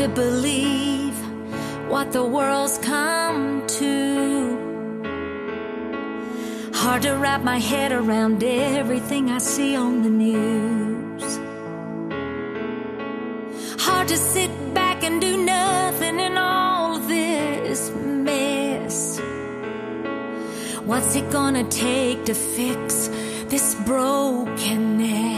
To believe what the world's come to. Hard to wrap my head around everything I see on the news. Hard to sit back and do nothing in all this mess. What's it gonna take to fix this brokenness?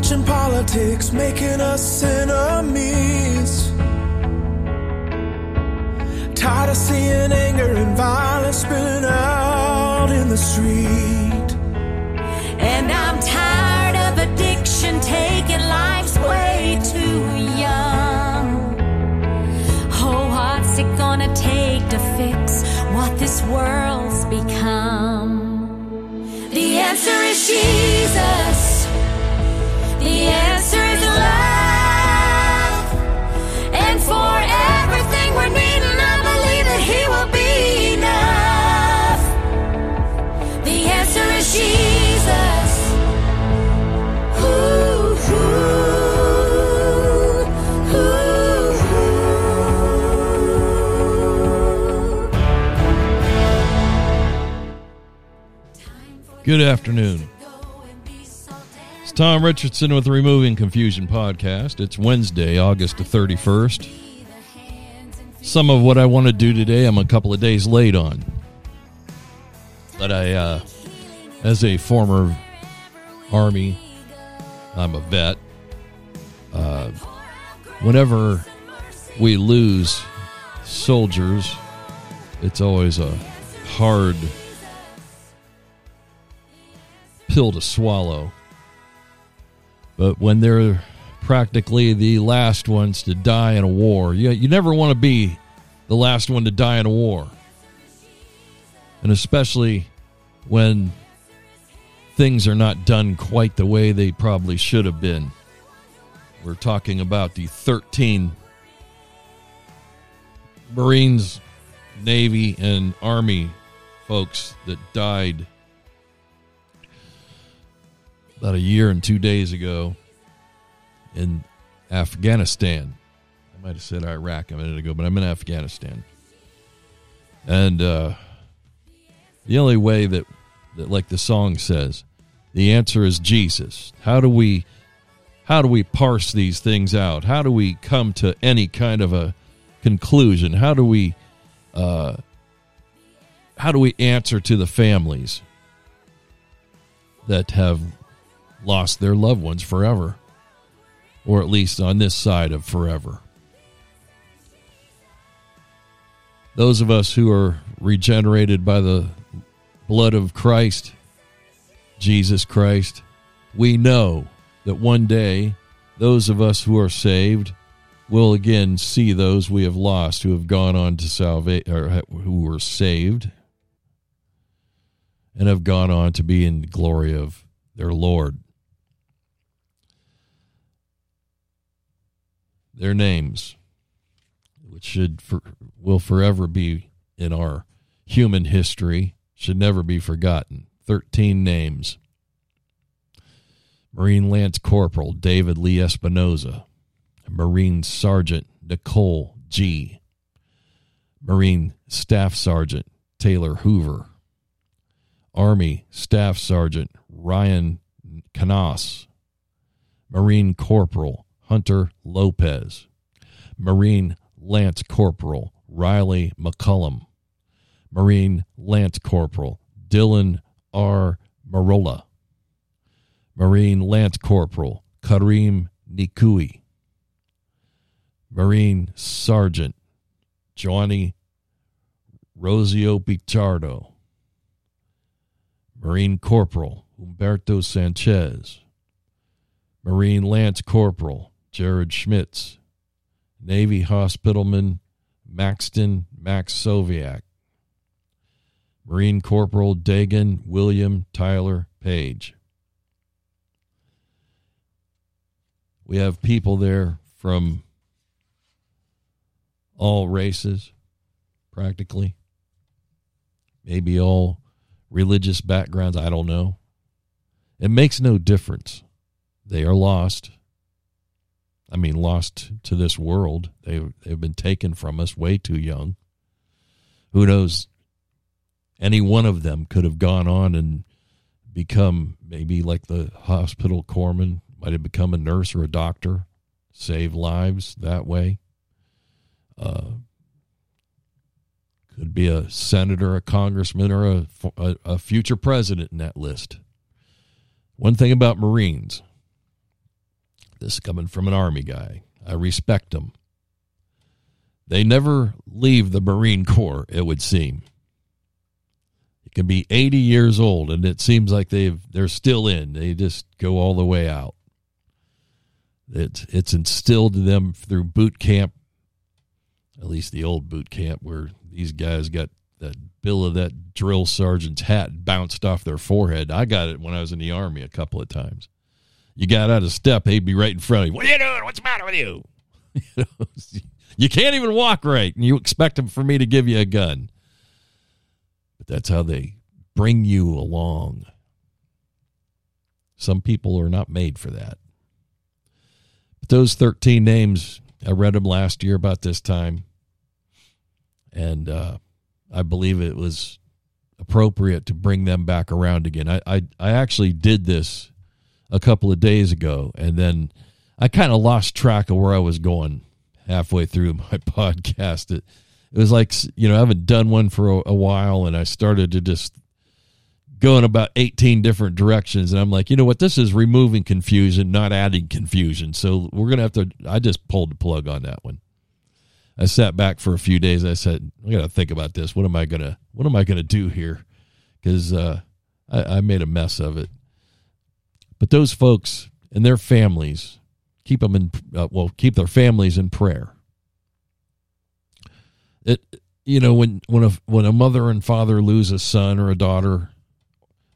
Watching politics making us enemies. Tired of seeing anger and violence spilling out in the street. And I'm tired of addiction taking life's way too young. Oh, what's it gonna take to fix what this world's become? The answer is Jesus. Good afternoon. It's Tom Richardson with the Removing Confusion podcast. It's Wednesday, August the 31st. Some of what I want to do today, I'm a couple of days late on. But I, uh, as a former Army, I'm a vet. Uh, whenever we lose soldiers, it's always a hard pill to swallow. But when they're practically the last ones to die in a war, you, you never want to be the last one to die in a war. And especially when things are not done quite the way they probably should have been. We're talking about the 13 Marines, Navy, and Army folks that died about a year and two days ago in Afghanistan. I might have said Iraq a minute ago, but I'm in Afghanistan. And uh, the only way that, that, like the song says, the answer is Jesus. How do we, how do we parse these things out? How do we come to any kind of a conclusion? How do we, uh, how do we answer to the families that have lost their loved ones forever, or at least on this side of forever. Those of us who are regenerated by the blood of Christ, Jesus Christ, we know that one day those of us who are saved will again see those we have lost who have gone on to salvation or who were saved and have gone on to be in the glory of their Lord. Their names, which should for, will forever be in our human history, should never be forgotten. Thirteen names: Marine Lance Corporal David Lee Espinoza, Marine Sergeant Nicole Gee, Marine Staff Sergeant Taylor Hoover, Army Staff Sergeant Ryan Knauss, Marine Corporal Hunter Lopez, Marine Lance Corporal Rylee McCollum, Marine Lance Corporal Dylan R. Merola, Marine Lance Corporal Kareem Nikoui, Marine Sergeant Johnny Rosio Pichardo, Marine Corporal Humberto Sanchez, Marine Lance Corporal Jared Schmitz, Navy Hospitalman Maxton Max Soviak, Marine Corporal Daegan William Tyeler Page. We have people there from all races, practically. Maybe all religious backgrounds. I don't know. It makes no difference. They are lost I mean, lost to this world. They they've been taken from us way too young. Who knows? Any one of them could have gone on and become maybe like the hospital corpsman, might have become a nurse or a doctor, save lives that way. Uh, could be a senator, a congressman, or a, a, a future president in that list. One thing about Marines, this is coming from an Army guy, I respect them. They never leave the Marine Corps, it would seem. It can be 80 years old and it seems like they've they're still in. They just go all the way out. It's it's instilled in them through boot camp, at least the old boot camp where these guys got that bill of that drill sergeant's hat bounced off their forehead. I got it when I was in the army a couple of times. You got out of step, he'd be right in front of you. What are you doing? What's the matter with you? you, can't even walk right, and you expect him for me to give you a gun. But that's how they bring you along. Some people are not made for that. But those 13 names, I read them last year about this time and uh, I believe it was appropriate to bring them back around again. I, I, I actually did this a couple of days ago, and then I kind of lost track of where I was going halfway through my podcast. It, it was like you know I haven't done one for a, a while, and I started to just go in about 18 different directions and i'm like you know what this is removing confusion not adding confusion so we're gonna have to i just pulled the plug on that one I sat back for a few days. I said, I got to think about this. What am I gonna What am I gonna do here? Because uh, I, I made a mess of it. But those folks and their families keep them in uh, well, keep their families in prayer. It you know when when a when a mother and father lose a son or a daughter,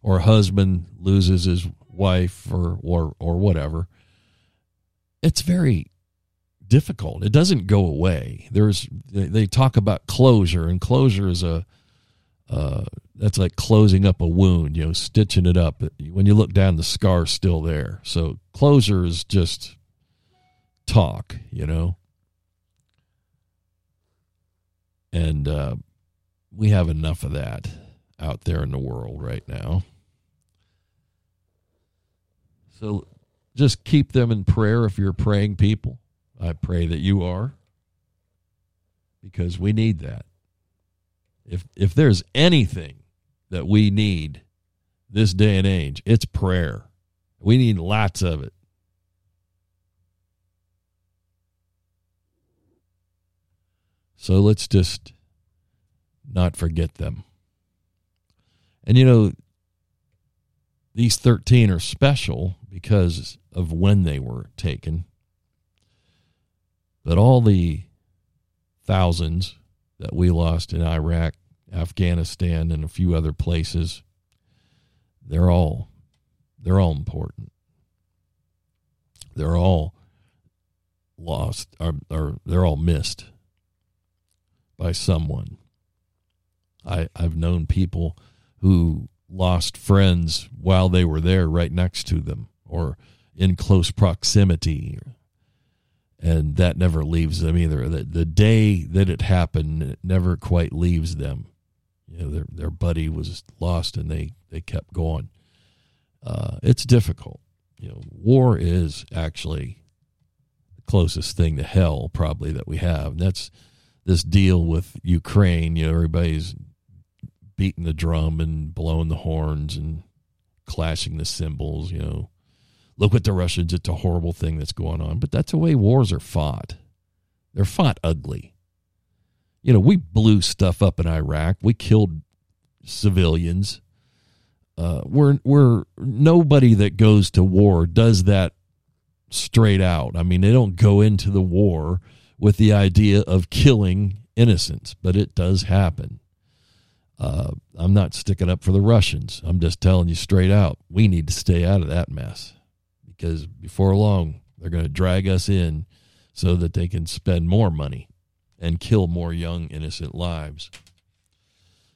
or a husband loses his wife or or or whatever, it's very difficult. It doesn't go away. There's they talk about closure, and closure is a uh, that's like closing up a wound, you know, stitching it up. When you look down, the scar's still there. So closure is just talk, you know. And uh, we have enough of that out there in the world right now. So just keep them in prayer if you're praying people. I pray that you are because we need that. If if there's anything that we need this day and age, it's prayer. We need lots of it. So let's just not forget them. And you know, these 13 are special because of when they were taken. But all the thousands that we lost in Iraq, Afghanistan, and a few other places, they're all they're all important. They're all lost or, or they're all missed by someone. I I've known people who lost friends while they were there right next to them or in close proximity and that never leaves them either. The, the day that it happened, it never quite leaves them. You know, their their buddy was lost, and they they kept going. Uh, it's difficult. You know, war is actually the closest thing to hell probably that we have. And that's this deal with Ukraine. You know, everybody's beating the drum and blowing the horns and clashing the cymbals. You know, look what the Russians, it's a horrible thing that's going on. But that's the way wars are fought. They're fought ugly. You know, we blew stuff up in Iraq. We killed civilians. Uh, we're we're nobody that goes to war does that straight out. I mean, they don't go into the war with the idea of killing innocents, but it does happen. Uh, I'm not sticking up for the Russians. I'm just telling you straight out. We need to stay out of that mess because before long they're going to drag us in so that they can spend more money and kill more young innocent lives.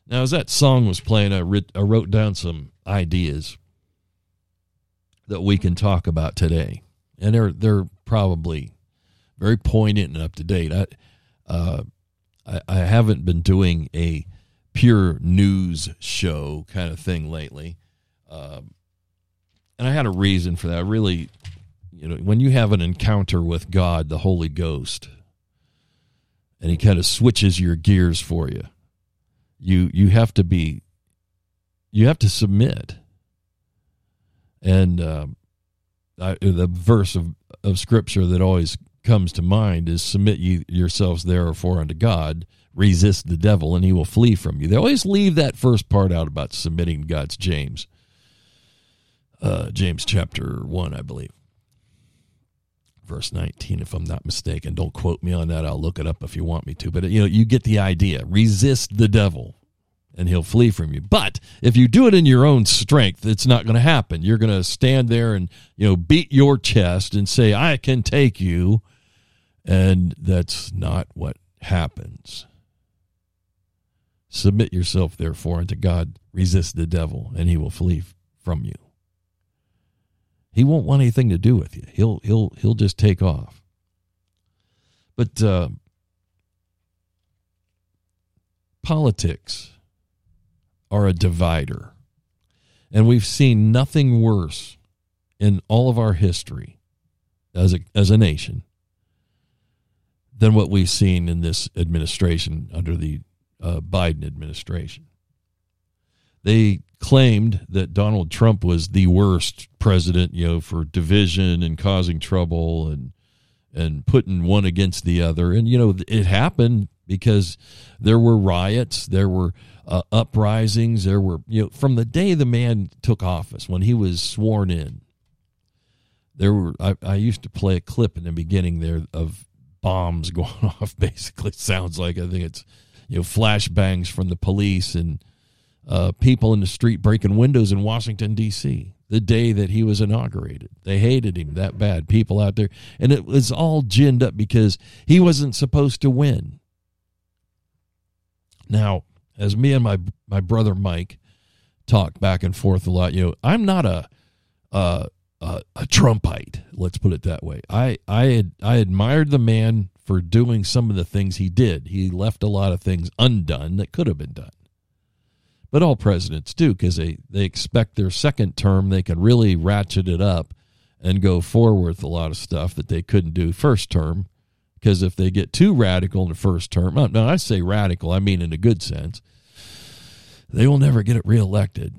Now, as that song was playing, I, writ- I wrote down some ideas that we can talk about today, and they're they're probably very poignant and up to date. I, uh, I, I haven't been doing a pure news show kind of thing lately, um, and I had a reason for that. I really, you know, when you have an encounter with God, the Holy Ghost, and He kind of switches your gears for you, you you have to be, you have to submit, and um, I, the verse of of Scripture that always comes to mind is submit ye yourselves therefore unto God, resist the devil, and he will flee from you. They always leave that first part out about submitting God's James. Uh, James chapter 1, I believe. Verse 19, if I'm not mistaken. Don't quote me on that. I'll look it up if you want me to. But, you know, you get the idea. Resist the devil and he'll flee from you. But if you do it in your own strength, it's not going to happen. You're going to stand there and, you know, beat your chest and say, I can take you. And that's not what happens. Submit yourself, therefore, unto God. Resist the devil, and he will flee from you. He won't want anything to do with you. He'll he'll he'll just take off. But uh, politics are a divider, and we've seen nothing worse in all of our history as a as a nation than what we've seen in this administration under the uh, Biden administration. They claimed that Donald Trump was the worst president, you know, for division and causing trouble and and putting one against the other. And you know, it happened because there were riots, there were uh, uprisings, there were you know from the day the man took office when he was sworn in. There were I, I used to play a clip in the beginning there of bombs going off. Basically, sounds like I think it's you know flashbangs from the police and uh, people in the street breaking windows in Washington D.C. The day that he was inaugurated, they hated him that bad. People out there, and it was all ginned up because he wasn't supposed to win. Now, as me and my my brother Mike talk back and forth a lot, you know, I'm not a a, a Trumpite. Let's put it that way. I I had, I admired the man for doing some of the things he did. He left a lot of things undone that could have been done. But all presidents do because they, they expect their second term they can really ratchet it up and go forward with a lot of stuff that they couldn't do first term. Because if they get too radical in the first term, now I say radical, I mean in a good sense, they will never get it reelected.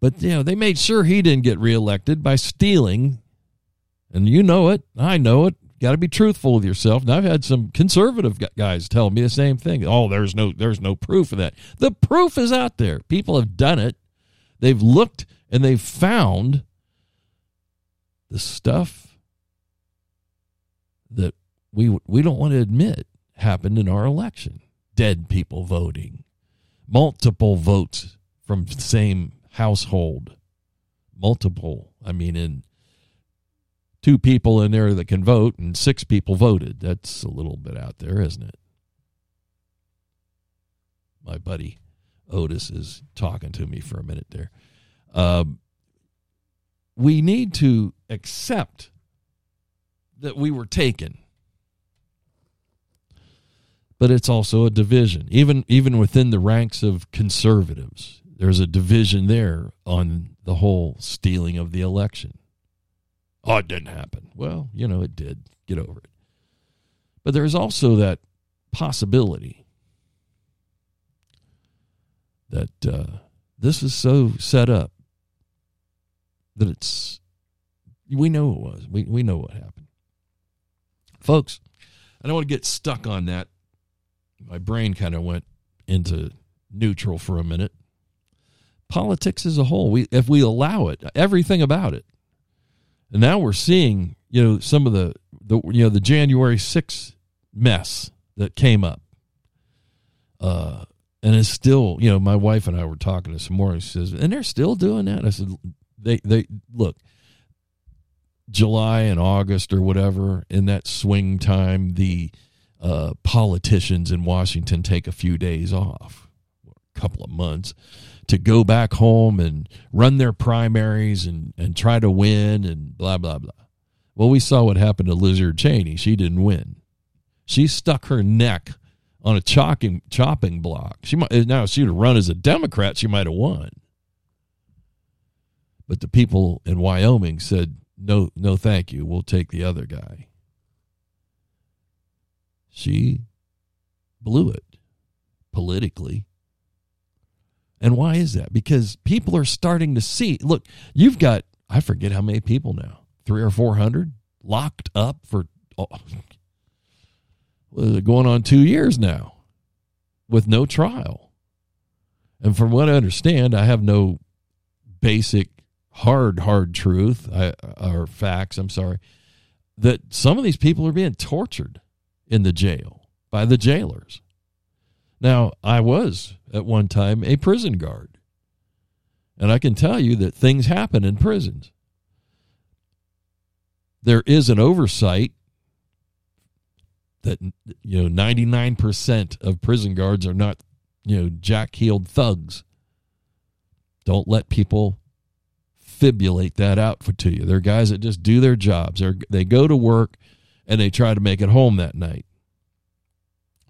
But you know, they made sure he didn't get reelected by stealing, and you know it, I know it, got to be truthful with yourself. And I've had some conservative guys tell me the same thing. Oh, there's no there's no proof of that. The proof is out there. People have done it. They've looked and they've found the stuff that we we don't want to admit happened in our election. Dead people voting, multiple votes from the same household, multiple. I mean, in two people in there that can vote and six people voted. That's a little bit out there, isn't it? My buddy Otis is talking to me for a minute there. Um, we need to accept that we were taken but it's also a division even even within the ranks of conservatives there's a division there on the whole stealing of the election Oh, it didn't happen. Well, you know, it did. Get over it. But there's also that possibility that uh, this is so set up that it's, we know it was. We, we know what happened. Folks, I don't want to get stuck on that. My brain kind of went into neutral for a minute. Politics as a whole, we if we allow it, everything about it, and now we're seeing, you know, some of the, the you know, the January 6th mess that came up. Uh, and it's still, you know, my wife and I were talking this morning. She says, and they're still doing that. I said, they, they, look, July and August or whatever, in that swing time, the uh, politicians in Washington take a few days off, a couple of months to go back home and run their primaries and, and try to win and blah, blah, blah. Well, we saw what happened to Lizard Cheney. She didn't win. She stuck her neck on a chopping chopping block. She might now if she'd have run as a Democrat, she might have won. But the people in Wyoming said, "No, no, thank you. We'll take the other guy." She blew it politically. And why is that? Because people are starting to see. Look, you've got I forget how many people now, three or four hundred locked up for oh, going on two years now with no trial. And from what I understand, I have no basic hard hard truth I, or facts. I'm sorry that some of these people are being tortured in the jail by the jailers. Now, I was at one time a prison guard. And I can tell you that things happen in prisons. There is an oversight that you know 99% of prison guards are not you know jack-heeled thugs. Don't let people fibulate that out for to you. They're guys that just do their jobs. They they go to work and they try to make it home that night.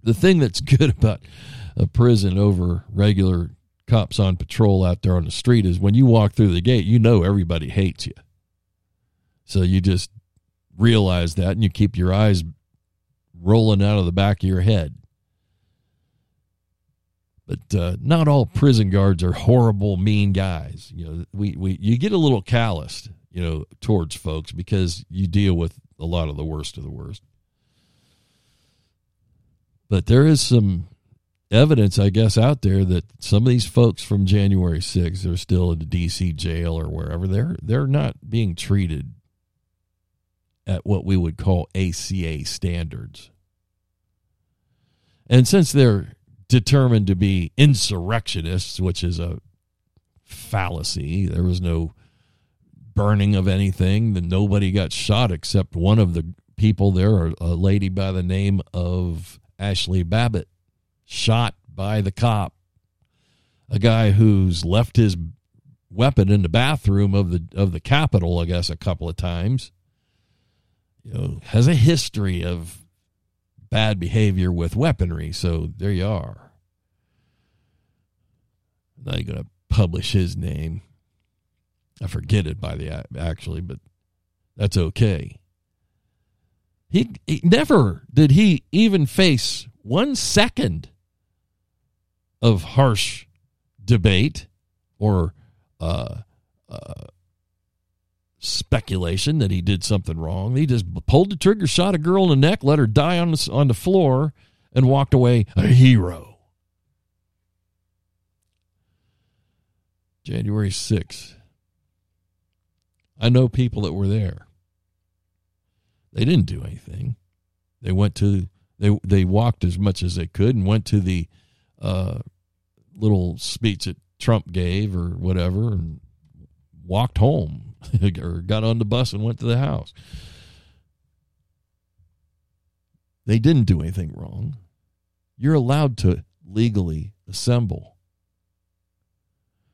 The thing that's good about a prison over regular cops on patrol out there on the street is when you walk through the gate, you know everybody hates you. So you just realize that and you keep your eyes rolling out of the back of your head. But uh, not all prison guards are horrible, mean guys. You know, we, we you get a little calloused, you know, towards folks because you deal with a lot of the worst of the worst. But there is some evidence, I guess, out there that some of these folks from January 6th are still in the D.C. jail or wherever. They're they're not being treated at what we would call ACA standards. And since they're determined to be insurrectionists, which is a fallacy, there was no burning of anything, then nobody got shot except one of the people there, a lady by the name of Ashley Babbitt, shot by the cop. A guy who's left his weapon in the bathroom of the of the Capitol, I guess, a couple of times. You know, has a history of bad behavior with weaponry. So there you are. Now you're going to publish his name. I forget it by the actually, but that's okay. He, he never did he even face one second of harsh debate or uh, uh, speculation that he did something wrong. He just pulled the trigger, shot a girl in the neck, let her die on the, on the floor, and walked away a hero. January 6th. I know people that were there. They didn't do anything. They went to they they walked as much as they could and went to the uh, little speech that Trump gave or whatever and walked home or got on the bus and went to the house. They didn't do anything wrong. You're allowed to legally assemble.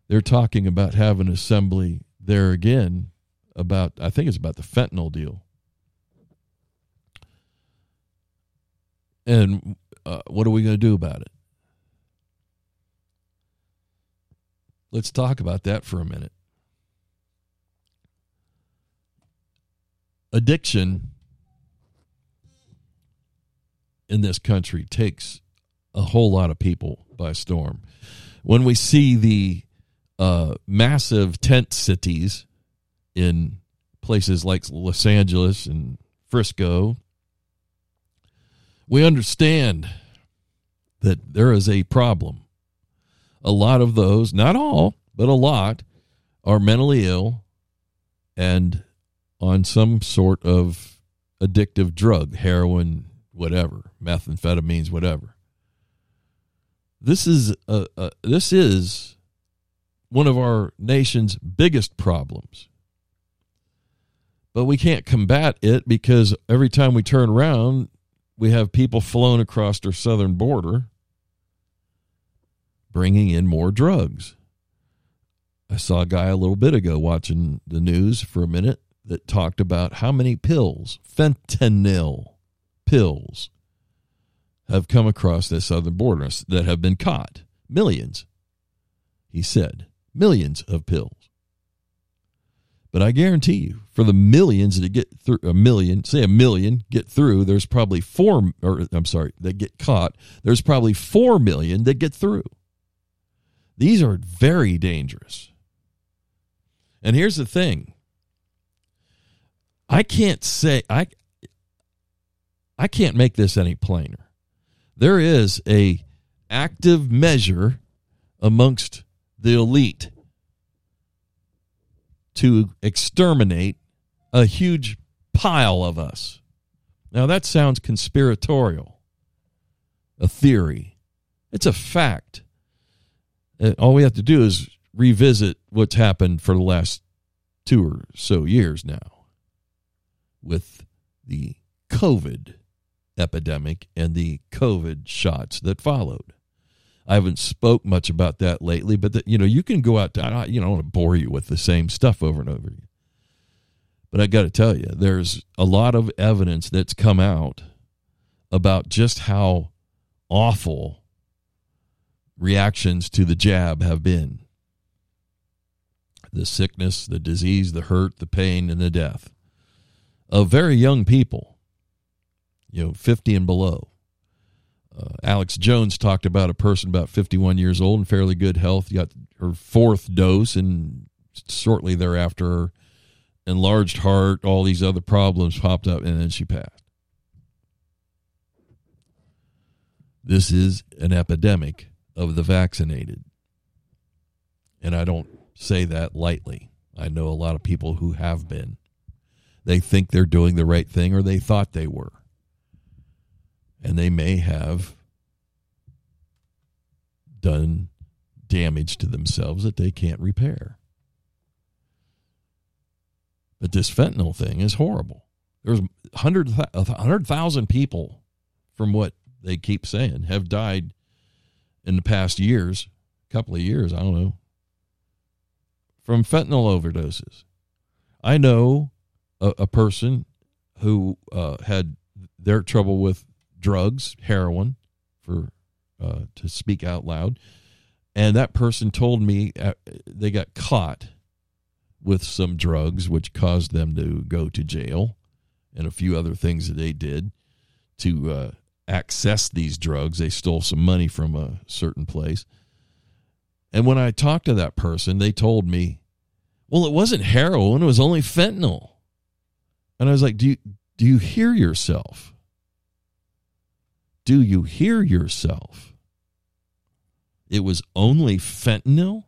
They're talking about having assembly there again about, I think it's about the fentanyl deal. And uh, what are we going to do about it? Let's talk about that for a minute. Addiction in this country takes a whole lot of people by storm. When we see the uh, massive tent cities in places like Los Angeles and Frisco, we understand that there is a problem a lot of those, not all, but a lot, are mentally ill and on some sort of addictive drug, heroin, whatever, methamphetamines, whatever. This is a, a, this is one of our nation's biggest problems. But we can't combat it because every time we turn around, we have people flown across our southern border bringing in more drugs. I saw a guy a little bit ago watching the news for a minute that talked about how many pills, fentanyl pills, have come across the southern border that have been caught. Millions, he said. Millions of pills. But I guarantee you, for the millions that get through, a million, say a million, get through, there's probably four, or I'm sorry, that get caught, there's probably four million that get through. These are very dangerous. And here's the thing I can't say, I, I can't make this any plainer. There is a active measure amongst the elite to exterminate a huge pile of us. Now, that sounds conspiratorial, a theory. It's a fact. Uh, all we have to do is revisit what's happened for the last two or so years now with the COVID epidemic and the COVID shots that followed. I haven't spoke much about that lately, but the, you know, you can go out. To, you know, I don't want to bore you with the same stuff over and over again. But I got to tell you, there's a lot of evidence that's come out about just how awful reactions to the jab have been. The sickness, the disease, the hurt, the pain, and the death of very young people, you know, 50 and below. Uh, Alex Jones talked about a person about 51 years old and fairly good health, got her fourth dose, and shortly thereafter, enlarged heart, all these other problems popped up, and then she passed. This is an epidemic of the vaccinated. And I don't say that lightly. I know a lot of people who have been. They think they're doing the right thing or they thought they were and they may have done damage to themselves that they can't repair. But this fentanyl thing is horrible. There's 100,000 people, from what they keep saying, have died in the past years, couple of years, I don't know, from fentanyl overdoses. I know a, a person who uh, had their trouble with drugs, heroin, for uh, to speak out loud, and that person told me uh, they got caught with some drugs, which caused them to go to jail, and a few other things that they did to uh, access these drugs. They stole some money from a certain place. And when I talked to that person, they told me, well, it wasn't heroin, it was only fentanyl. And I was like, do you, do you hear yourself? Do you hear yourself? It was only fentanyl?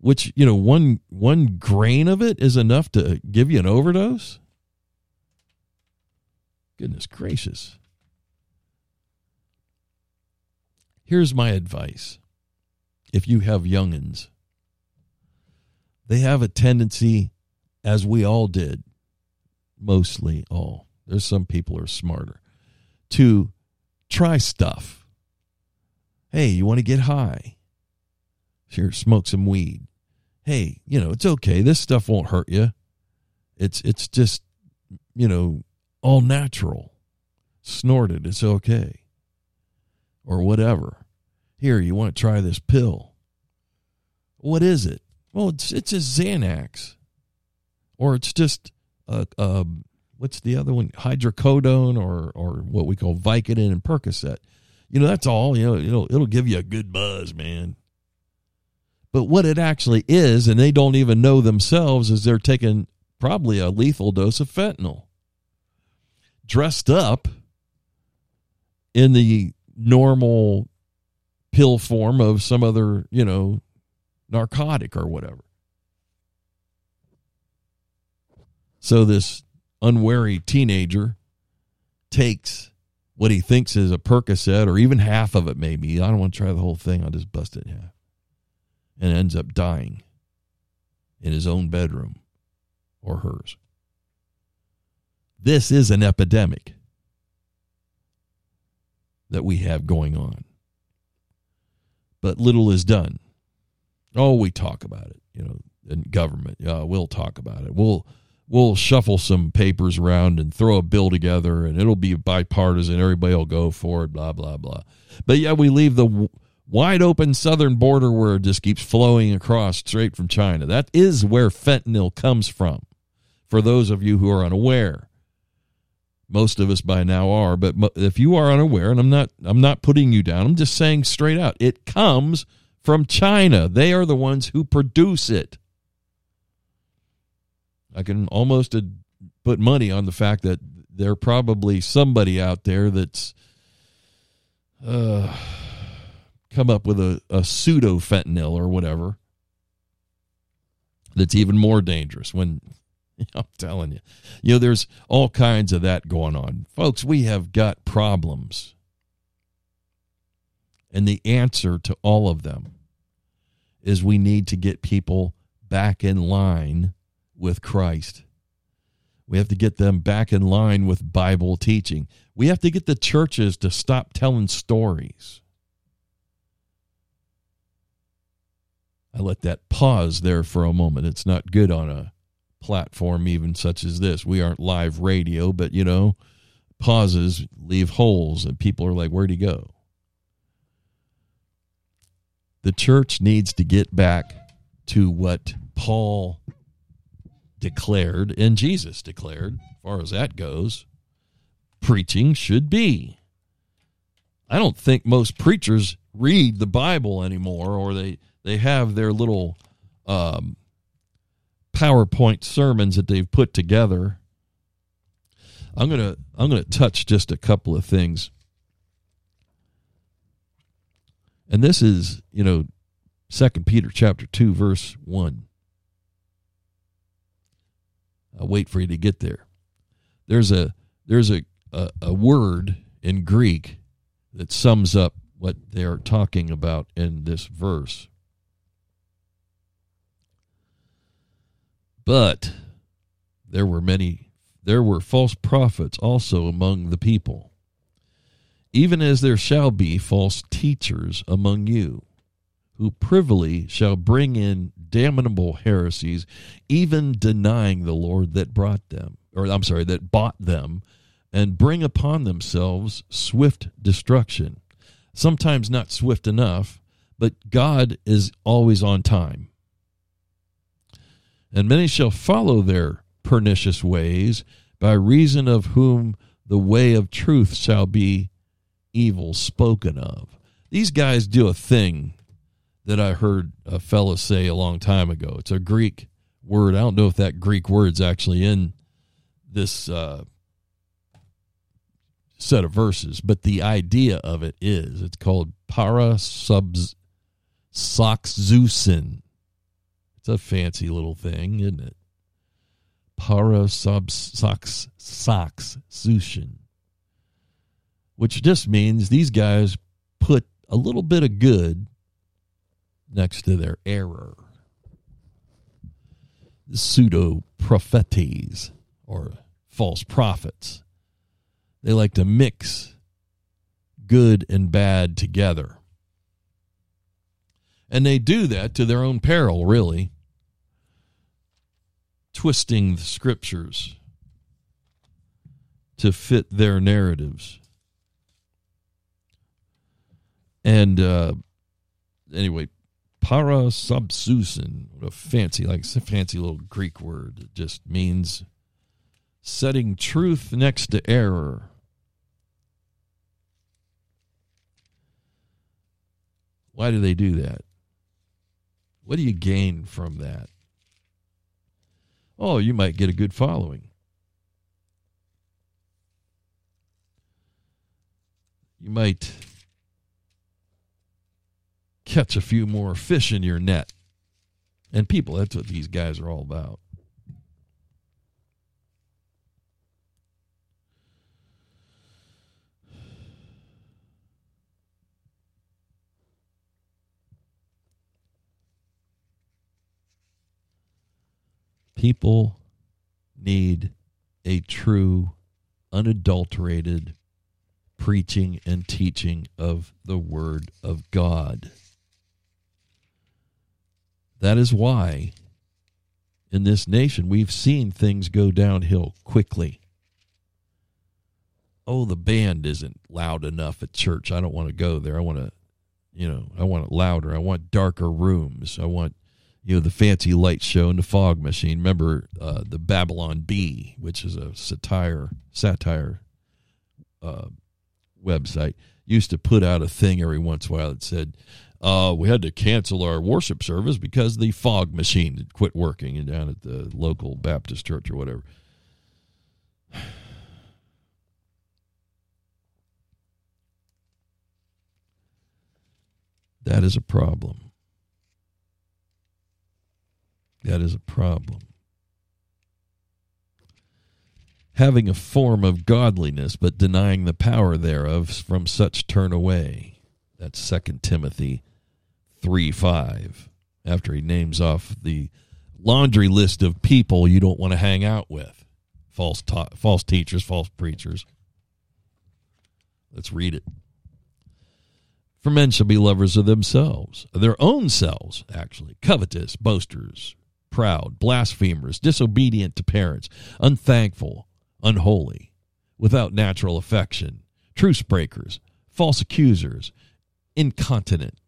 Which, you know, one one grain of it is enough to give you an overdose? Goodness gracious. Here's my advice. If you have youngins, they have a tendency, as we all did, mostly all. There's some people are smarter to try stuff. Hey, you want to get high? Here, smoke some weed. Hey, you know, it's okay. This stuff won't hurt you. It's it's just, you know, all natural. Snorted, it's okay. Or whatever. Here, you want to try this pill. What is it? Well, it's it's a Xanax. Or it's just a, a what's the other one? Hydrocodone or or what we call Vicodin and Percocet. You know, that's all. You know, it'll it'll give you a good buzz, man. But what it actually is, and they don't even know themselves, is they're taking probably a lethal dose of fentanyl, dressed up in the normal pill form of some other, you know, narcotic or whatever. So this unwary teenager takes what he thinks is a Percocet or even half of it, maybe. I don't want to try the whole thing. I'll just bust it in half. And ends up dying in his own bedroom or hers. This is an epidemic that we have going on. But little is done. Oh, we talk about it. You know, in government. Yeah, we'll talk about it. We'll we'll shuffle some papers around and throw a bill together, and it'll be bipartisan. Everybody will go for it. Blah blah blah. But yeah, we leave the wide open southern border where it just keeps flowing across straight from China. That is where fentanyl comes from. For those of you who are unaware, most of us by now are. But if you are unaware, and I'm not, I'm not putting you down. I'm just saying straight out, it comes from China. They are the ones who produce it. I can almost put money on the fact that there probably somebody out there that's uh, come up with a, a pseudo fentanyl or whatever that's even more dangerous when I'm telling you. You know, there's all kinds of that going on. Folks, we have got problems. And the answer to all of them is we need to get people back in line with Christ. We have to get them back in line with Bible teaching. We have to get the churches to stop telling stories. I let that pause there for a moment. It's not good on a platform even such as this. We aren't live radio, but you know, pauses leave holes and people are like, where'd he go? The church needs to get back to what Paul declared and Jesus declared, as far as that goes, preaching should be. I don't think most preachers read the Bible anymore or they, they have their little um, PowerPoint sermons that they've put together. I'm gonna I'm gonna touch just a couple of things, and this is you know, Second Peter chapter two verse one. I'll wait for you to get there. There's a there's a, a, a word in Greek that sums up what they're talking about in this verse. But there were many, there were false prophets also among the people, even as there shall be false teachers among you, who privily shall bring in damnable heresies, even denying the Lord that brought them, or I'm sorry, that bought them, and bring upon themselves swift destruction. Sometimes not swift enough, but God is always on time and many shall follow their pernicious ways, by reason of whom the way of truth shall be evil spoken of. These guys do a thing that I heard a fellow say a long time ago. It's a Greek word. I don't know if that Greek word's actually in this uh, set of verses, but the idea of it is it's called parasubsoxusin it's a fancy little thing, isn't it? Parasubsoxusin, which just means these guys put a little bit of good next to their error. Pseudo prophetes or false prophets. They like to mix good and bad together. And they do that to their own peril, really twisting the scriptures to fit their narratives. And uh, anyway, parasubsusin, what a fancy, like a fancy little Greek word. It just means setting truth next to error. Why do they do that? What do you gain from that? Oh, you might get a good following. You might catch a few more fish in your net. And people, that's what these guys are all about. People need a true, unadulterated preaching and teaching of the Word of God. That is why in this nation, we've seen things go downhill quickly. Oh, the band isn't loud enough at church. I don't want to go there. I want to, you know, I want it louder. I want darker rooms. I want, you know, the fancy light show and the fog machine. Remember uh, the Babylon Bee, which is a satire satire uh, website, used to put out a thing every once in a while that said, uh, we had to cancel our worship service because the fog machine had quit working down at the local Baptist church or whatever. That is a problem. That is a problem. Having a form of godliness, but denying the power thereof, from such turn away. That's Second Timothy 3 5, after he names off the laundry list of people you don't want to hang out with false, ta- false teachers, false preachers. Let's read it. For men shall be lovers of themselves, their own selves, actually, covetous, boasters, proud, blasphemers, disobedient to parents, unthankful, unholy, without natural affection, truce breakers, false accusers, incontinent,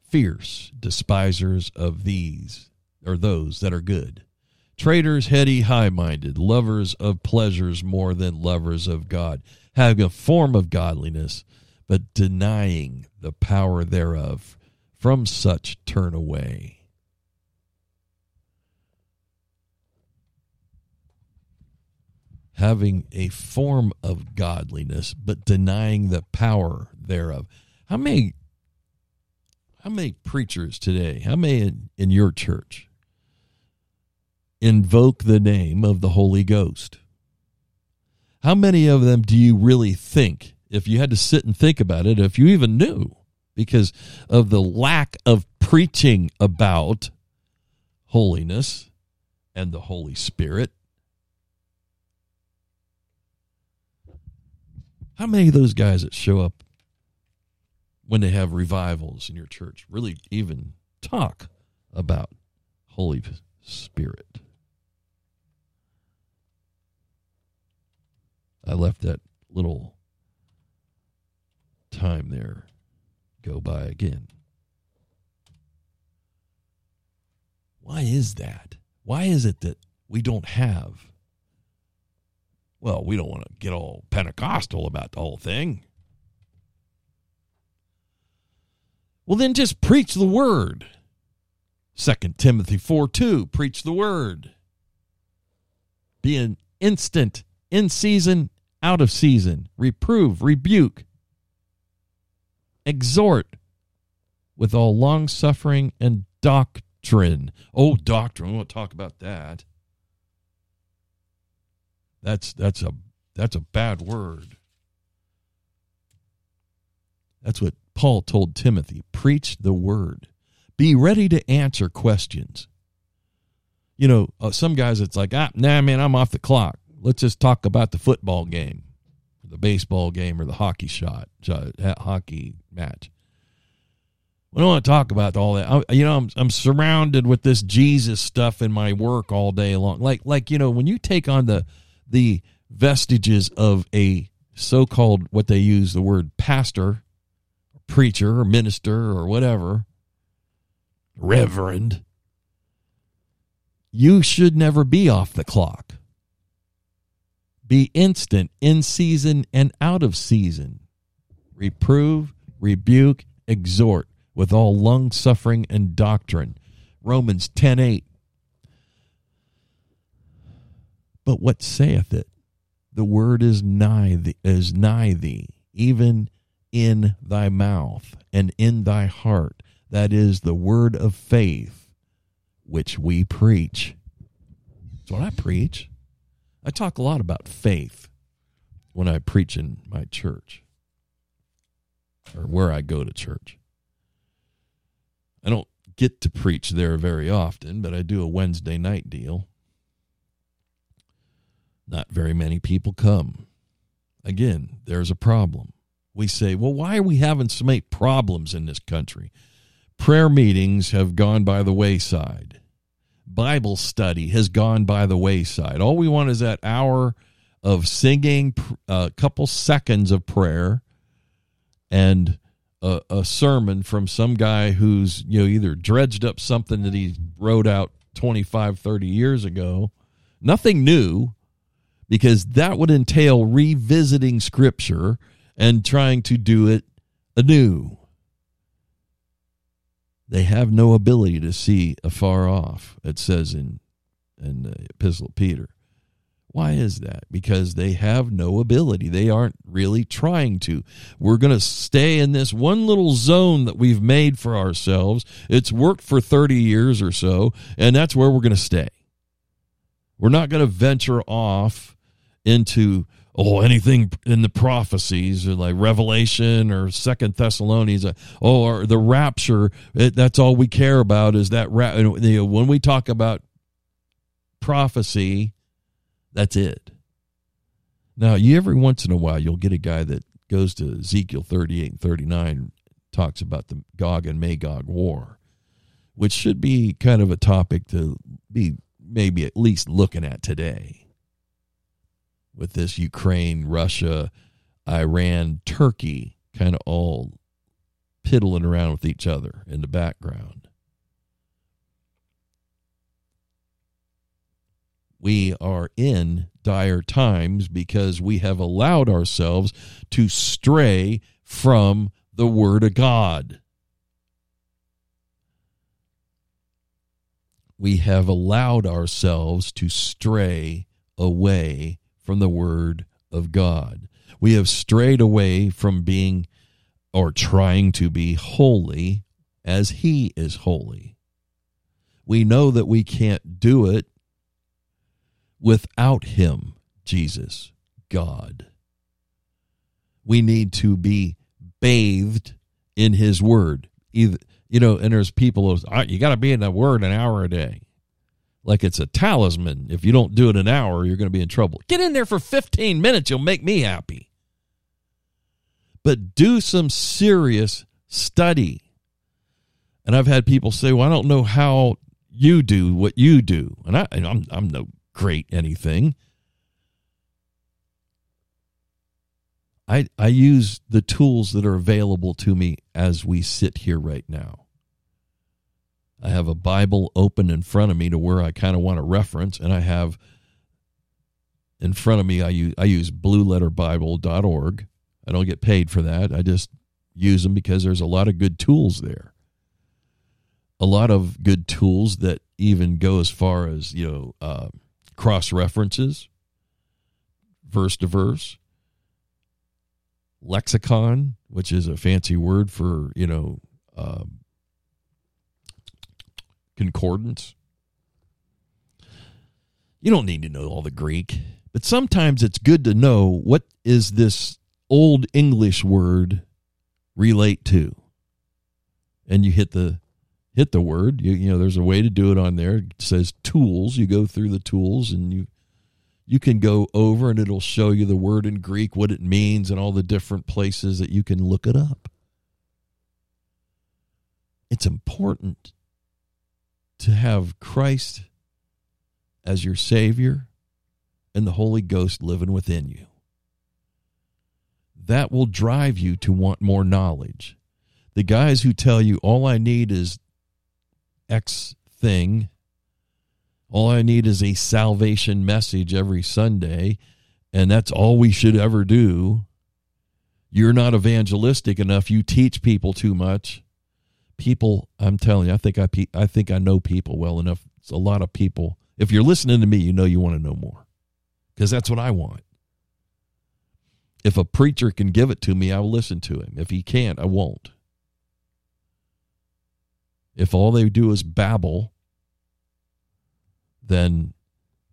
fierce, despisers of these, or those that are good, traitors, heady, high minded, lovers of pleasures more than lovers of God, having a form of godliness, but denying the power thereof. From such turn away. Having a form of godliness, but denying the power thereof. How many how many preachers today, how many in, in your church invoke the name of the Holy Ghost? How many of them do you really think, if you had to sit and think about it, if you even knew, because of the lack of preaching about holiness and the Holy Spirit? How many of those guys that show up when they have revivals in your church really even talk about Holy Spirit. I left that little time there go by again. Why is that? Why is it that we don't have? Well, we don't want to get all Pentecostal about the whole thing. Well, then just preach the word. 2 Timothy 4 2, preach the word. Be an instant, in season, out of season. Reprove, rebuke, exhort with all long suffering and doctrine. Oh, doctrine. We won't talk about that. That's that's a that's a bad word. That's what Paul told Timothy preach the word, be ready to answer questions. You know, uh, some guys, it's like, ah, nah, man, I'm off the clock. Let's just talk about the football game, the baseball game, or the hockey shot, hockey match. We don't want to talk about all that. I, you know, I'm, I'm surrounded with this Jesus stuff in my work all day long. Like, like you know, when you take on the the vestiges of a so-called what they use the word pastor preacher or minister or whatever, reverend, you should never be off the clock. Be instant, in season and out of season. Reprove, rebuke, exhort with all long suffering and doctrine. Romans 10 8. But what saith it? The word is nigh thee, is nigh thee, even in thy mouth and in thy heart. That is the word of faith which we preach. That's what I preach. I talk a lot about faith when I preach in my church or where I go to church. I don't get to preach there very often, but I do a Wednesday night deal. Not very many people come. Again, there's a problem we say, well, why are we having so many problems in this country? Prayer meetings have gone by the wayside. Bible study has gone by the wayside. All we want is that hour of singing, a uh, couple seconds of prayer, and a, a, sermon from some guy who's you know either dredged up something that he wrote out 25 30 years ago nothing new because that would entail revisiting scripture and trying to do it anew they have no ability to see afar off it says in in the epistle of peter why is that? Because they have no ability. They aren't really trying to. We're going to stay in this one little zone that we've made for ourselves. It's worked for 30 years or so, and that's where we're going to stay. We're not going to venture off into oh anything in the prophecies or like revelation or second thessalonians oh or the rapture it, that's all we care about is that ra- you know, when we talk about prophecy that's it. Now, you every once in a while you'll get a guy that goes to Ezekiel 38 and 39 talks about the Gog and Magog war, which should be kind of a topic to be maybe at least looking at today. With this Ukraine, Russia, Iran, Turkey kind of all piddling around with each other in the background. we are in dire times because we have allowed ourselves to stray from the Word of God. We have allowed ourselves to stray away from the Word of God. We have strayed away from being or trying to be holy as He is holy. We know that we can't do it without him, Jesus, God. We need to be bathed in his word. Either, you know, and there's people who ah, you got to be in the word an hour a day. Like it's a talisman. If you don't do it an hour, you're going to be in trouble. Get in there for 15 minutes, you'll make me happy. But do some serious study. And I've had people say, "Well, I don't know how you do what you do," and I, I'm I'm no great anything. I, I use the tools that are available to me as we sit here right now. I have a Bible open in front of me to where I kind of want to reference, and I have in front of me, I use, I use blueletterbible.org. I don't get paid for that. I just use them because there's a lot of good tools there. A lot of good tools that even go as far as, you know, uh, cross references, verse to verse, lexicon, which is a fancy word for, you know, um, concordance. You don't need to know all the Greek, but sometimes it's good to know what is this old English word relate to. And you hit the hit the word. You, you know, there's a way to do it on there. It says tools. You go through the tools and you you can go over and it'll show you the word in Greek, what it means, and all the different places that you can look it up. It's important to have Christ as your Savior and the Holy Ghost living within you. That will drive you to want more knowledge. The guys who tell you all I need is X thing. All I need is a salvation message every Sunday, and that's all we should ever do. You're not evangelistic enough. You teach people too much. People, I'm telling you, I think I, I think I know people well enough. It's a lot of people. If you're listening to me, you know you want to know more because that's what I want. If a preacher can give it to me, I'll listen to him. If he can't, I won't. If all they do is babble, then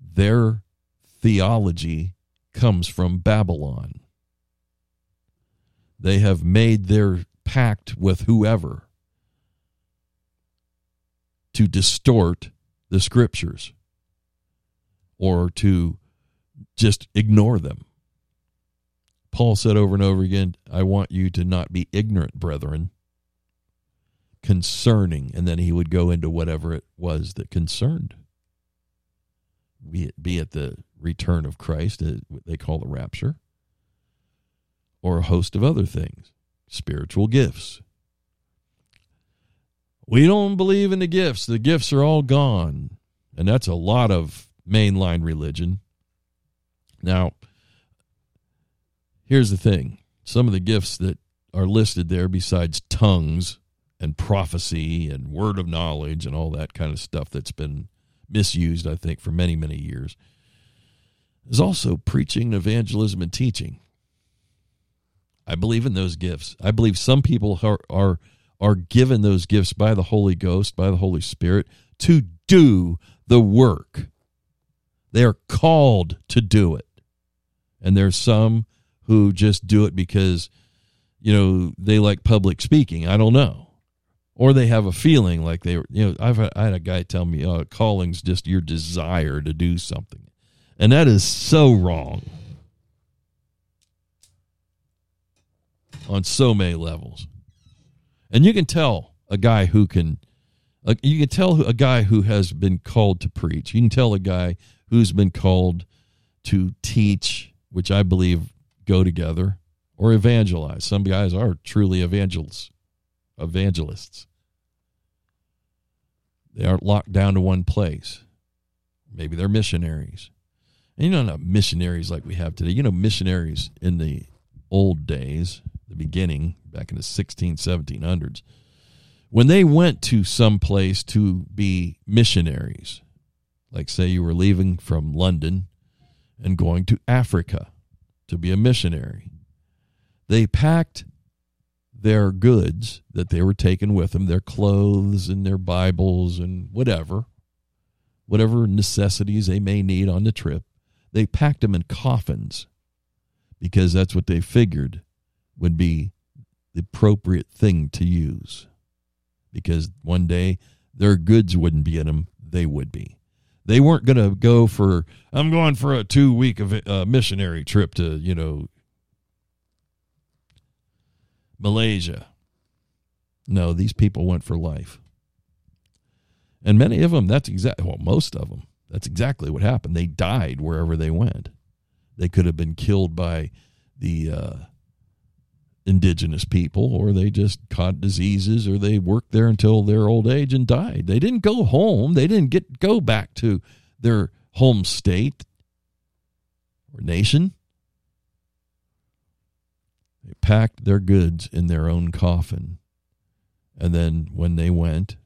their theology comes from Babylon. They have made their pact with whoever to distort the scriptures or to just ignore them. Paul said over and over again, I want you to not be ignorant, brethren, concerning, and then he would go into whatever it was that concerned be it, be it the return of Christ, uh, what they call the rapture, or a host of other things, spiritual gifts. We don't believe in the gifts. The gifts are all gone. And that's a lot of mainline religion. Now, here's the thing some of the gifts that are listed there, besides tongues and prophecy and word of knowledge and all that kind of stuff that's been misused, I think, for many, many years, is also preaching, evangelism, and teaching. I believe in those gifts. I believe some people are, are are given those gifts by the Holy Ghost, by the Holy Spirit, to do the work. They are called to do it. And there's some who just do it because, you know, they like public speaking. I don't know. Or they have a feeling like they, you know, I've I had a guy tell me, uh, calling's just your desire to do something. And that is so wrong on so many levels. And you can tell a guy who can, uh, you can tell a guy who has been called to preach. You can tell a guy who's been called to teach, which I believe go together, or evangelize. Some guys are truly evangelists. Evangelists. They aren't locked down to one place. Maybe they're missionaries. And you know, not missionaries like we have today. You know, missionaries in the old days, the beginning, back in the 16, 1700s, when they went to some place to be missionaries, like say you were leaving from London and going to Africa to be a missionary, they packed their goods that they were taking with them, their clothes and their Bibles and whatever, whatever necessities they may need on the trip, they packed them in coffins because that's what they figured would be the appropriate thing to use. Because one day their goods wouldn't be in them, they would be. They weren't going to go for, I'm going for a two week of uh, missionary trip to, you know, Malaysia. No, these people went for life. And many of them, that's exactly, well, most of them, that's exactly what happened. They died wherever they went. They could have been killed by the uh, indigenous people, or they just caught diseases, or they worked there until their old age and died. They didn't go home. They didn't get go back to their home state or nation. They packed their goods in their own coffin. And then when they went,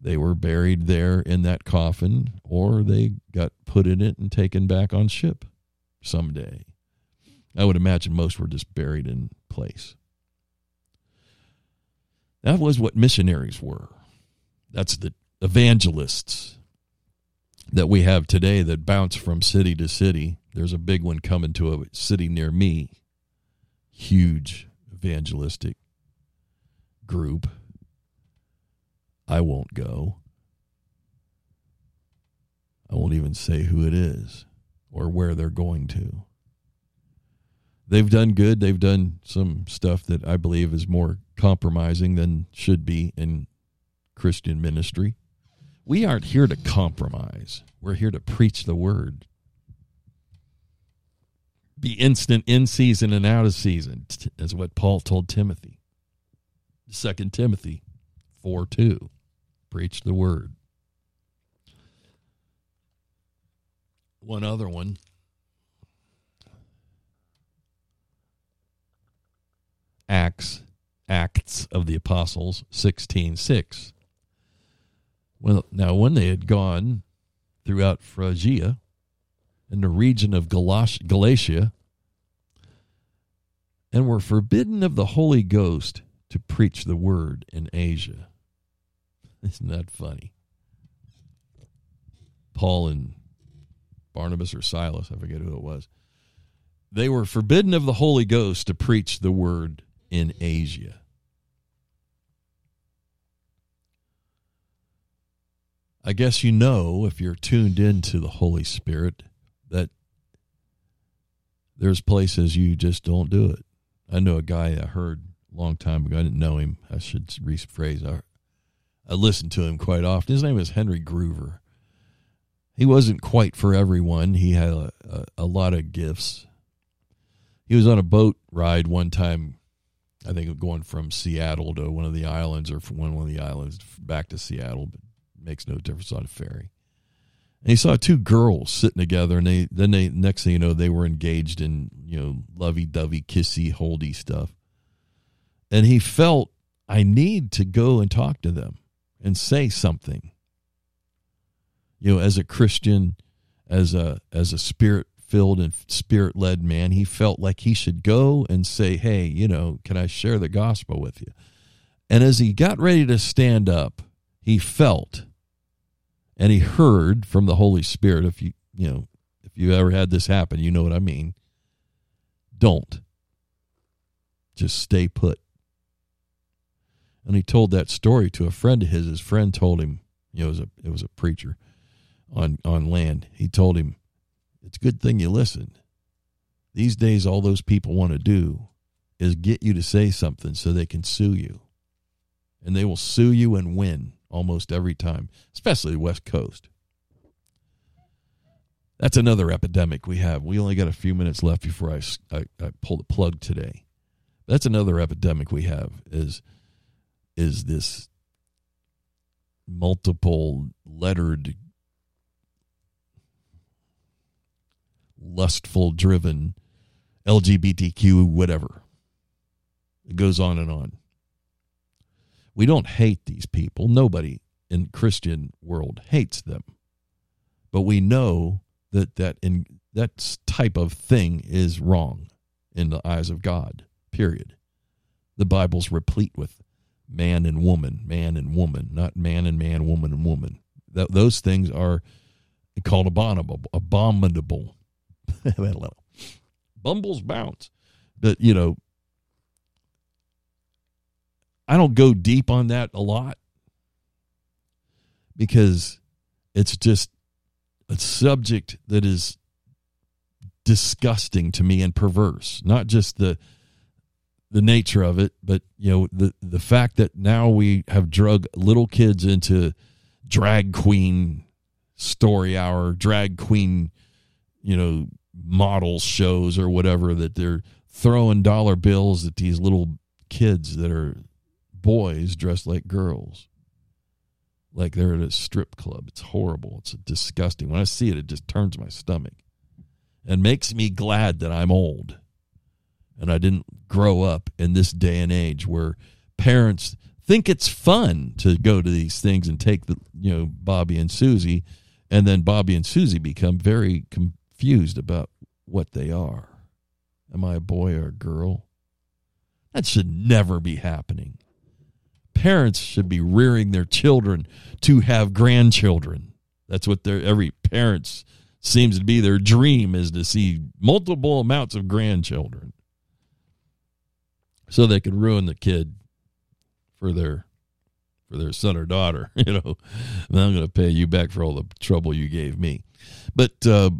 they were buried there in that coffin, or they got put in it and taken back on ship someday. I would imagine most were just buried in place. That was what missionaries were. That's the evangelists that we have today that bounce from city to city. There's a big one coming to a city near me. Huge evangelistic group. I won't go. I won't even say who it is or where they're going to they've done good. They've done some stuff that I believe is more compromising than should be in Christian ministry. We aren't here to compromise. We're here to preach the word. Be instant in season and out of season, is what Paul told Timothy. Second Timothy 4 2. Preach the word. One other one Acts Acts of the Apostles 16 6. Well, now, when they had gone throughout Phrygia and the region of Galatia and were forbidden of the Holy Ghost to preach the word in Asia. Isn't that funny? Paul and Barnabas or Silas, I forget who it was. They were forbidden of the Holy Ghost to preach the word in Asia. I guess you know, if you're tuned into the Holy Spirit, that there's places you just don't do it. I know a guy I heard a long time ago. I didn't know him. I should rephrase. I, I listened to him quite often. His name is Henry Gruver. he wasn't quite for everyone. He had a, a, a lot of gifts. He was on a boat ride one time I think going from Seattle to one of the islands or from one of the islands back to Seattle, but makes no difference on a ferry. And he saw two girls sitting together, and they then they next thing you know they were engaged in you know lovey dovey, kissy, holdy stuff. And he felt I need to go and talk to them and say something. You know, as a Christian, as a as a spirit filled and spirit led man, he felt like he should go and say, Hey, you know, can I share the gospel with you? And as he got ready to stand up, he felt and he heard from the Holy Spirit. If you, you know, if you ever had this happen, you know what I mean. Don't. Just stay put. And he told that story to a friend of his. His friend told him, you know, it was a, it was a preacher on, on land. He told him, it's a good thing you listened. These days, all those people want to do is get you to say something so they can sue you. And they will sue you and win almost every time, especially the West Coast. That's another epidemic we have. We only got a few minutes left before I, I, I pull the plug today. That's another epidemic we have is is this multiple lettered lustful driven LGBTQ whatever. It goes on and on. We don't hate these people. Nobody in Christian world hates them. But we know that that in that type of thing is wrong in the eyes of God. Period. The Bible's replete with man and woman, man and woman, not man and man, woman and woman. Th- those things are called abominable, abominable Bumbles bounce. But, you know, I don't go deep on that a lot because it's just a subject that is disgusting to me and perverse. Not just the the nature of it, but you know the the fact that now we have drug little kids into drag queen story hour, drag queen, you know, model shows or whatever that they're throwing dollar bills at these little kids that are boys dressed like girls. Like they're at a strip club. It's horrible. It's disgusting. When i see it it just turns my stomach and makes me glad that i'm old and i didn't grow up in this day and age where parents think it's fun to go to these things and take the you know bobby and susie. And then bobby and susie become very com- confused about what they are. Am I a boy or a girl? That should never be happening. Parents should be rearing their children to have grandchildren. That's what their every parents seems to be their dream is to see multiple amounts of grandchildren. So they can ruin the kid for their for their son or daughter, you know. I'm going to pay you back for all the trouble you gave me. But uh,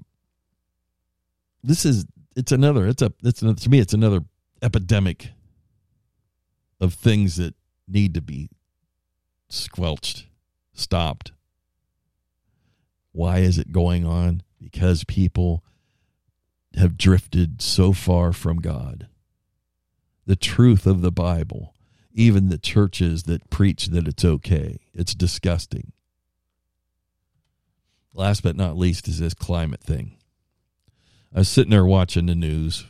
this is it's another it's a it's another, to me it's another epidemic of things that need to be squelched, stopped. Why is it going on? Because people have drifted so far from God. The truth of the Bible, even the churches that preach that it's okay, it's disgusting. Last but not least is this climate thing. I was sitting there watching the news.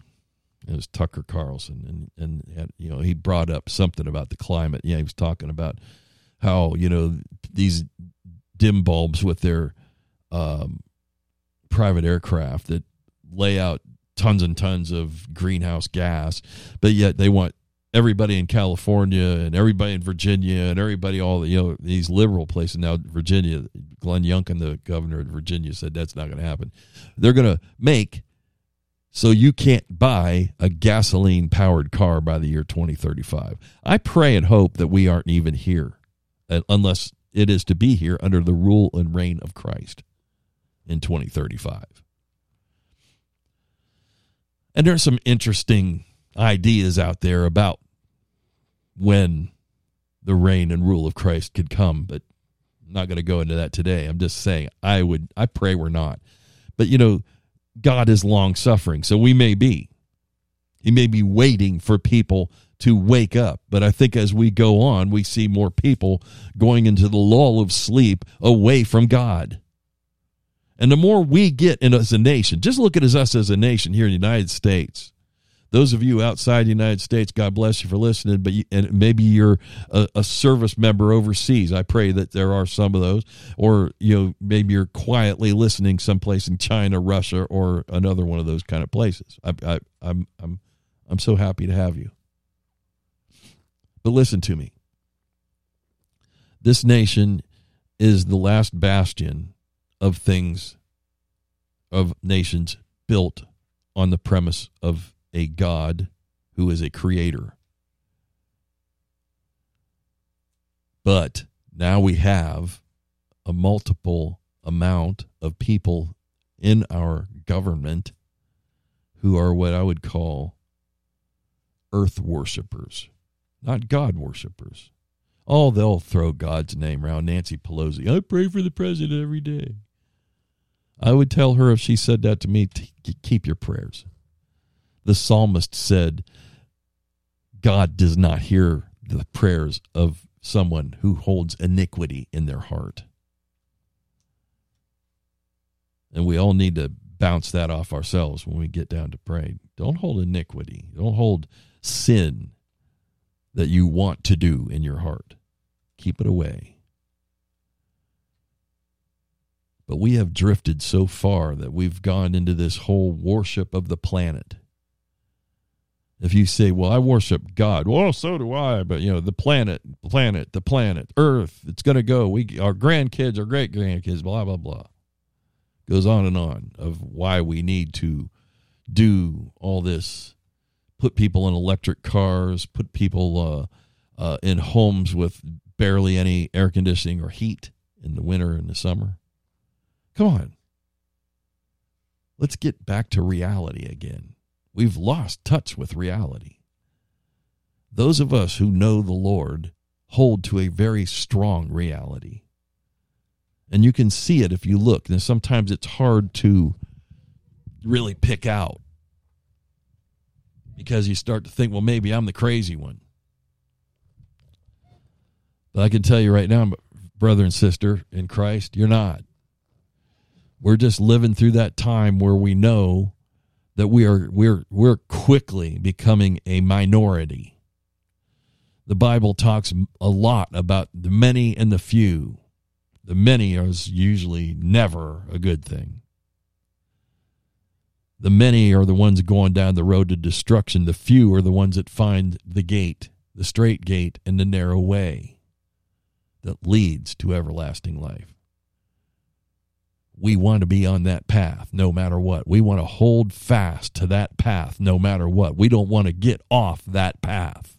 It was Tucker Carlson, and, and you know he brought up something about the climate. Yeah, he was talking about how you know these dim bulbs with their um, private aircraft that lay out tons and tons of greenhouse gas, but yet they want everybody in California and everybody in Virginia and everybody all the, you know these liberal places now Virginia Glenn Youngkin the governor of Virginia said that's not going to happen. They're going to make so you can't buy a gasoline powered car by the year 2035. I pray and hope that we aren't even here uh, unless it is to be here under the rule and reign of Christ in 2035. And there are some interesting ideas out there about when the reign and rule of Christ could come, but I'm not going to go into that today. I'm just saying I would I pray we're not. But you know, God is long suffering, so we may be. He may be waiting for people to wake up. But I think as we go on, we see more people going into the lull of sleep away from God. And the more we get in as a nation, just look at us as a nation here in the United States. Those of you outside the United States, God bless you for listening. But you, and maybe you're a, a, service member overseas. I pray that there are some of those, or you know, maybe you're quietly listening someplace in China, Russia, or another one of those kind of places. I, I, I'm I'm I'm so happy to have you. But listen to me. This nation is the last bastion of things, of nations built on the premise of a God who is a creator. But now we have a multiple amount of people in our government who are what I would call earth worshippers, not God worshippers. Oh, they'll throw God's name around. Nancy Pelosi, I pray for the president every day. I would tell her if she said that to me, keep your prayers. The psalmist said, God does not hear the prayers of someone who holds iniquity in their heart. And we all need to bounce that off ourselves when we get down to pray. Don't hold iniquity. Don't hold sin that you want to do in your heart. Keep it away. But we have drifted so far that we've gone into this whole worship of the planet. If you say, "Well, I worship God," well, so do I. But you know, the planet, planet, the planet, Earth, it's going to go. We, our grandkids, our great grandkids, blah blah blah. Goes on and on of why we need to do all this put people in electric cars, put people uh, uh, in homes with barely any air conditioning or heat in the winter and the summer. Come on. Let's get back to reality again. We've lost touch with reality. Those of us who know the Lord hold to a very strong reality. And you can see it if you look. And sometimes it's hard to really pick out because you start to think, well, maybe I'm the crazy one. But I can tell you right now, brother and sister in Christ, you're not. We're just living through that time where we know that we are we're we're quickly becoming a minority. The Bible talks a lot about the many and the few. The many is usually never a good thing. The many are the ones going down the road to destruction. The few are the ones that find the gate, the straight gate, and the narrow way that leads to everlasting life. We want to be on that path no matter what. We want to hold fast to that path no matter what. We don't want to get off that path.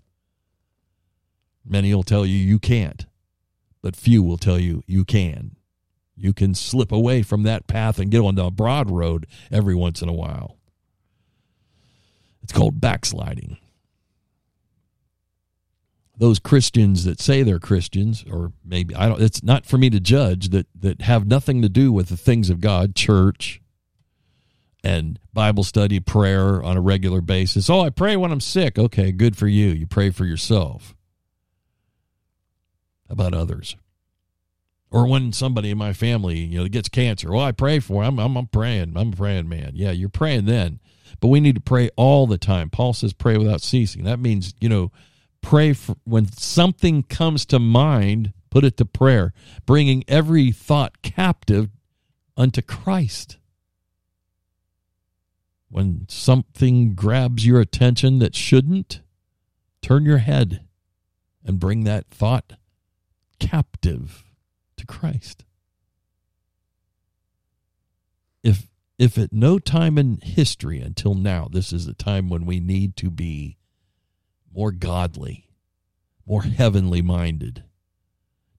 Many will tell you you can't, but few will tell you you can. You can slip away from that path and get on the broad road every once in a while. It's called backsliding. Those Christians that say they're Christians, or maybe I don't it's not for me to judge that that have nothing to do with the things of God, church, and Bible study, prayer on a regular basis. Oh, I pray when I'm sick. Okay, good for you. You pray for yourself. About others? or when somebody in my family you know gets cancer well i pray for I'm, I'm i'm praying i'm a praying man yeah you're praying then but we need to pray all the time paul says pray without ceasing that means you know pray for when something comes to mind put it to prayer bringing every thought captive unto christ when something grabs your attention that shouldn't turn your head and bring that thought captive to Christ. If if at no time in history until now this is the time when we need to be more godly, more heavenly minded.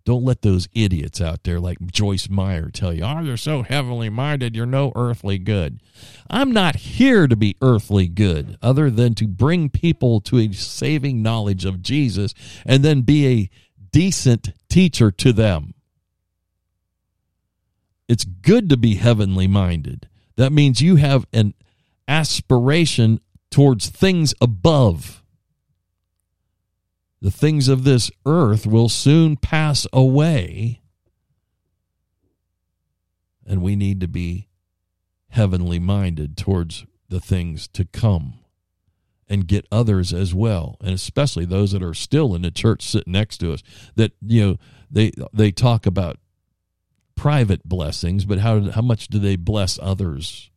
Don't let those idiots out there like Joyce Meyer tell you, oh, you're so heavenly minded, you're no earthly good. I'm not here to be earthly good, other than to bring people to a saving knowledge of Jesus and then be a decent teacher to them. it's good to be heavenly minded. That means you have an aspiration towards things above. The things of this earth will soon pass away, and we need to be heavenly minded towards the things to come and get others as well and especially those that are still in the church sitting next to us that you know they they talk about private blessings but how how much do they bless others?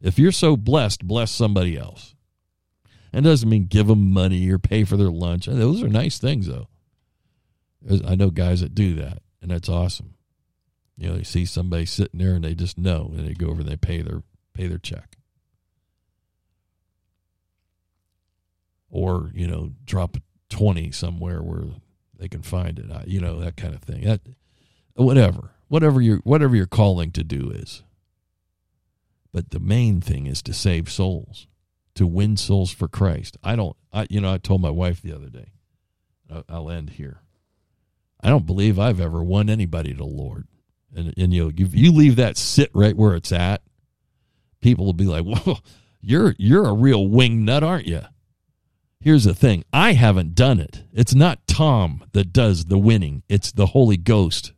If you're so blessed bless somebody else and doesn't mean give them money or pay for their lunch. Uh, those are nice things though. I know guys that do that and that's awesome. You know you see somebody sitting there and they just know and they go over and they pay their pay their check. Or you know drop 20 somewhere where they can find it. You know that kind of thing. That whatever. Whatever your whatever your calling to do is. But the main thing is to save souls to win souls for christ i don't i you know i told my wife the other day i'll end here i don't believe i've ever won anybody to the lord and, and you know you leave that sit right where it's at people will be like well you're you're a real wing nut aren't you Here's the thing I haven't done it. It's not Tom that does the winning, it's the Holy Ghost.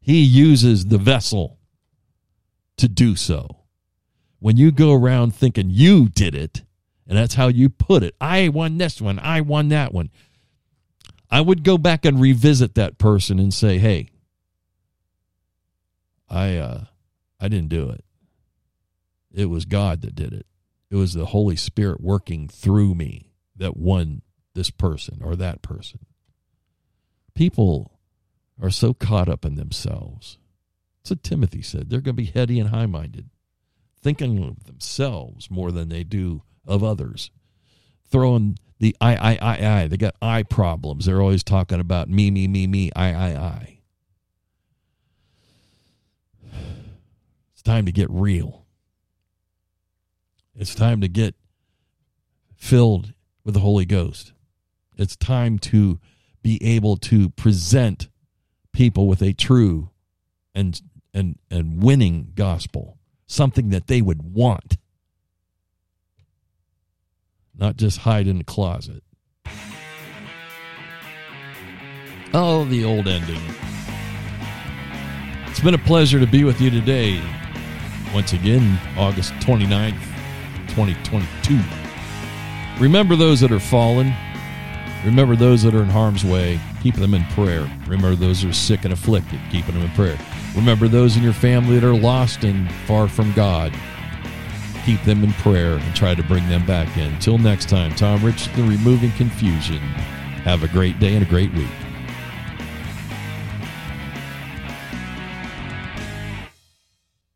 He uses the vessel to do so. When you go around thinking you did it, and that's how you put it, I won this one, I won that one. I would go back and revisit that person and say, "Hey, I uh I didn't do it. It was God that did it. It was the Holy Spirit working through me that won this person or that person. People are so caught up in themselves. That's what Timothy said. They're going to be heady and high minded, thinking of themselves more than they do of others. Throwing the I, I, I, I. They got I problems. They're always talking about me, me, me, me, I, I, I. It's time to get real. It's time to get filled with the Holy Ghost. It's time to be able to present people with a true and and and winning gospel, something that they would want. Not just hide in the closet. Oh, the old ending. It's been a pleasure to be with you today. Once again, August 29th, 2022. Remember those that are fallen. Remember those that are in harm's way. Keep them in prayer. Remember those who are sick and afflicted. Keeping them in prayer. Remember those in your family that are lost and far from God. Keep them in prayer and try to bring them back in. Until next time, Tom Rich, the Removing Confusion. Have a great day and a great week.